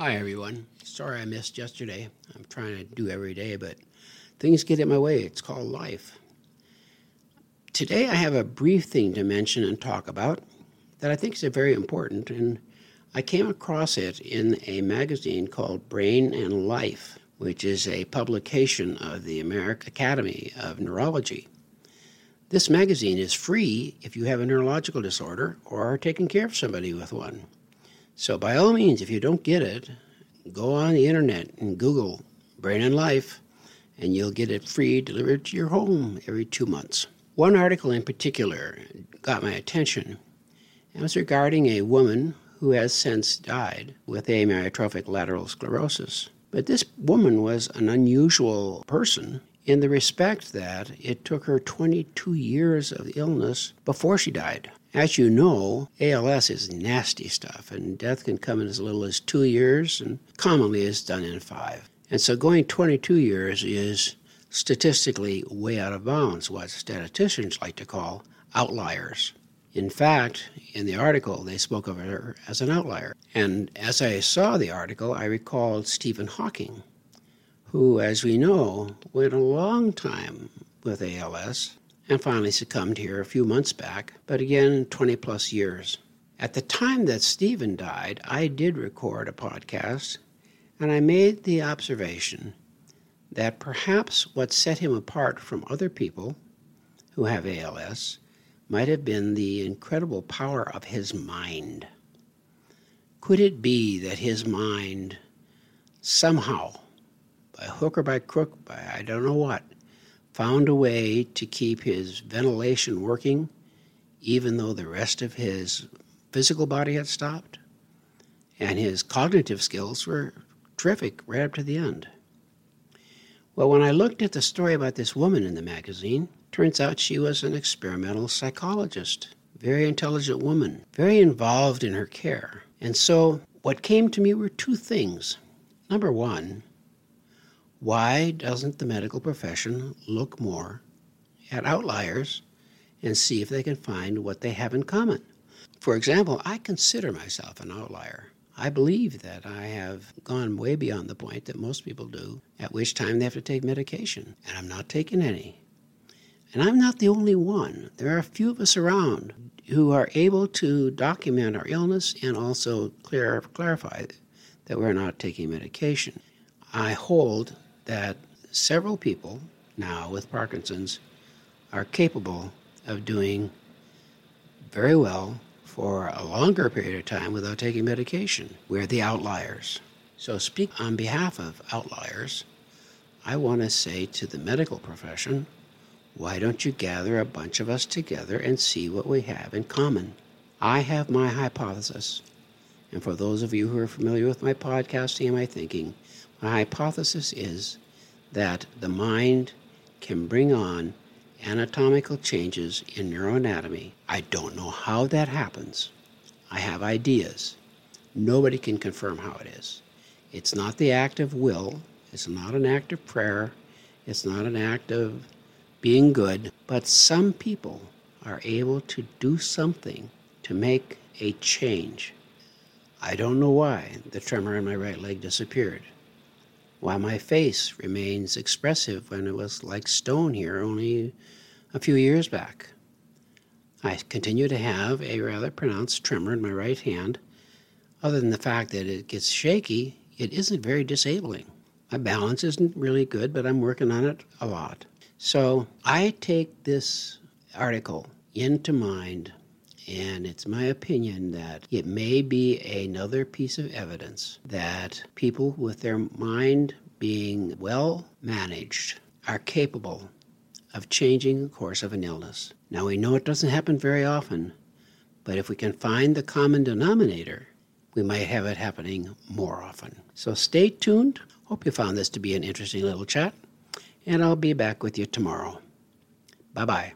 Hi, everyone. Sorry I missed yesterday. I'm trying to do every day, but things get in my way. It's called life. Today, I have a brief thing to mention and talk about that I think is very important, and I came across it in a magazine called Brain and Life, which is a publication of the American Academy of Neurology. This magazine is free if you have a neurological disorder or are taking care of somebody with one. So, by all means, if you don't get it, go on the internet and Google Brain and Life, and you'll get it free delivered to your home every two months. One article in particular got my attention. It was regarding a woman who has since died with amyotrophic lateral sclerosis. But this woman was an unusual person in the respect that it took her 22 years of illness before she died. As you know, ALS is nasty stuff, and death can come in as little as two years, and commonly is done in five. And so going 22 years is statistically way out of bounds, what statisticians like to call outliers. In fact, in the article, they spoke of her as an outlier. And as I saw the article, I recalled Stephen Hawking, who, as we know, went a long time with ALS and finally succumbed here a few months back, but again, 20 plus years. At the time that Stephen died, I did record a podcast, and I made the observation that perhaps what set him apart from other people who have ALS might have been the incredible power of his mind. Could it be that his mind somehow, by hook or by crook, by I don't know what, found a way to keep his ventilation working even though the rest of his physical body had stopped. And his cognitive skills were terrific right up to the end. Well, when I looked at the story about this woman in the magazine, turns out she was an experimental psychologist, very intelligent woman, very involved in her care. And so what came to me were two things. Number one, why doesn't the medical profession look more at outliers and see if they can find what they have in common? For example, I consider myself an outlier. I believe that I have gone way beyond the point that most people do, at which time they have to take medication, and I'm not taking any. And I'm not the only one. There are a few of us around who are able to document our illness and also clear, clarify that we're not taking medication. I hold that several people now with Parkinson's are capable of doing very well for a longer period of time without taking medication. We're the outliers. So, speak on behalf of outliers, I want to say to the medical profession why don't you gather a bunch of us together and see what we have in common? I have my hypothesis. And for those of you who are familiar with my podcasting and my thinking, my hypothesis is that the mind can bring on anatomical changes in neuroanatomy. I don't know how that happens. I have ideas. Nobody can confirm how it is. It's not the act of will, it's not an act of prayer, it's not an act of being good, but some people are able to do something to make a change. I don't know why the tremor in my right leg disappeared while my face remains expressive when it was like stone here only a few years back. I continue to have a rather pronounced tremor in my right hand. Other than the fact that it gets shaky, it isn't very disabling. My balance isn't really good, but I'm working on it a lot. So I take this article into mind and it's my opinion that it may be another piece of evidence that people with their mind being well managed are capable of changing the course of an illness. Now, we know it doesn't happen very often, but if we can find the common denominator, we might have it happening more often. So stay tuned. Hope you found this to be an interesting little chat, and I'll be back with you tomorrow. Bye bye.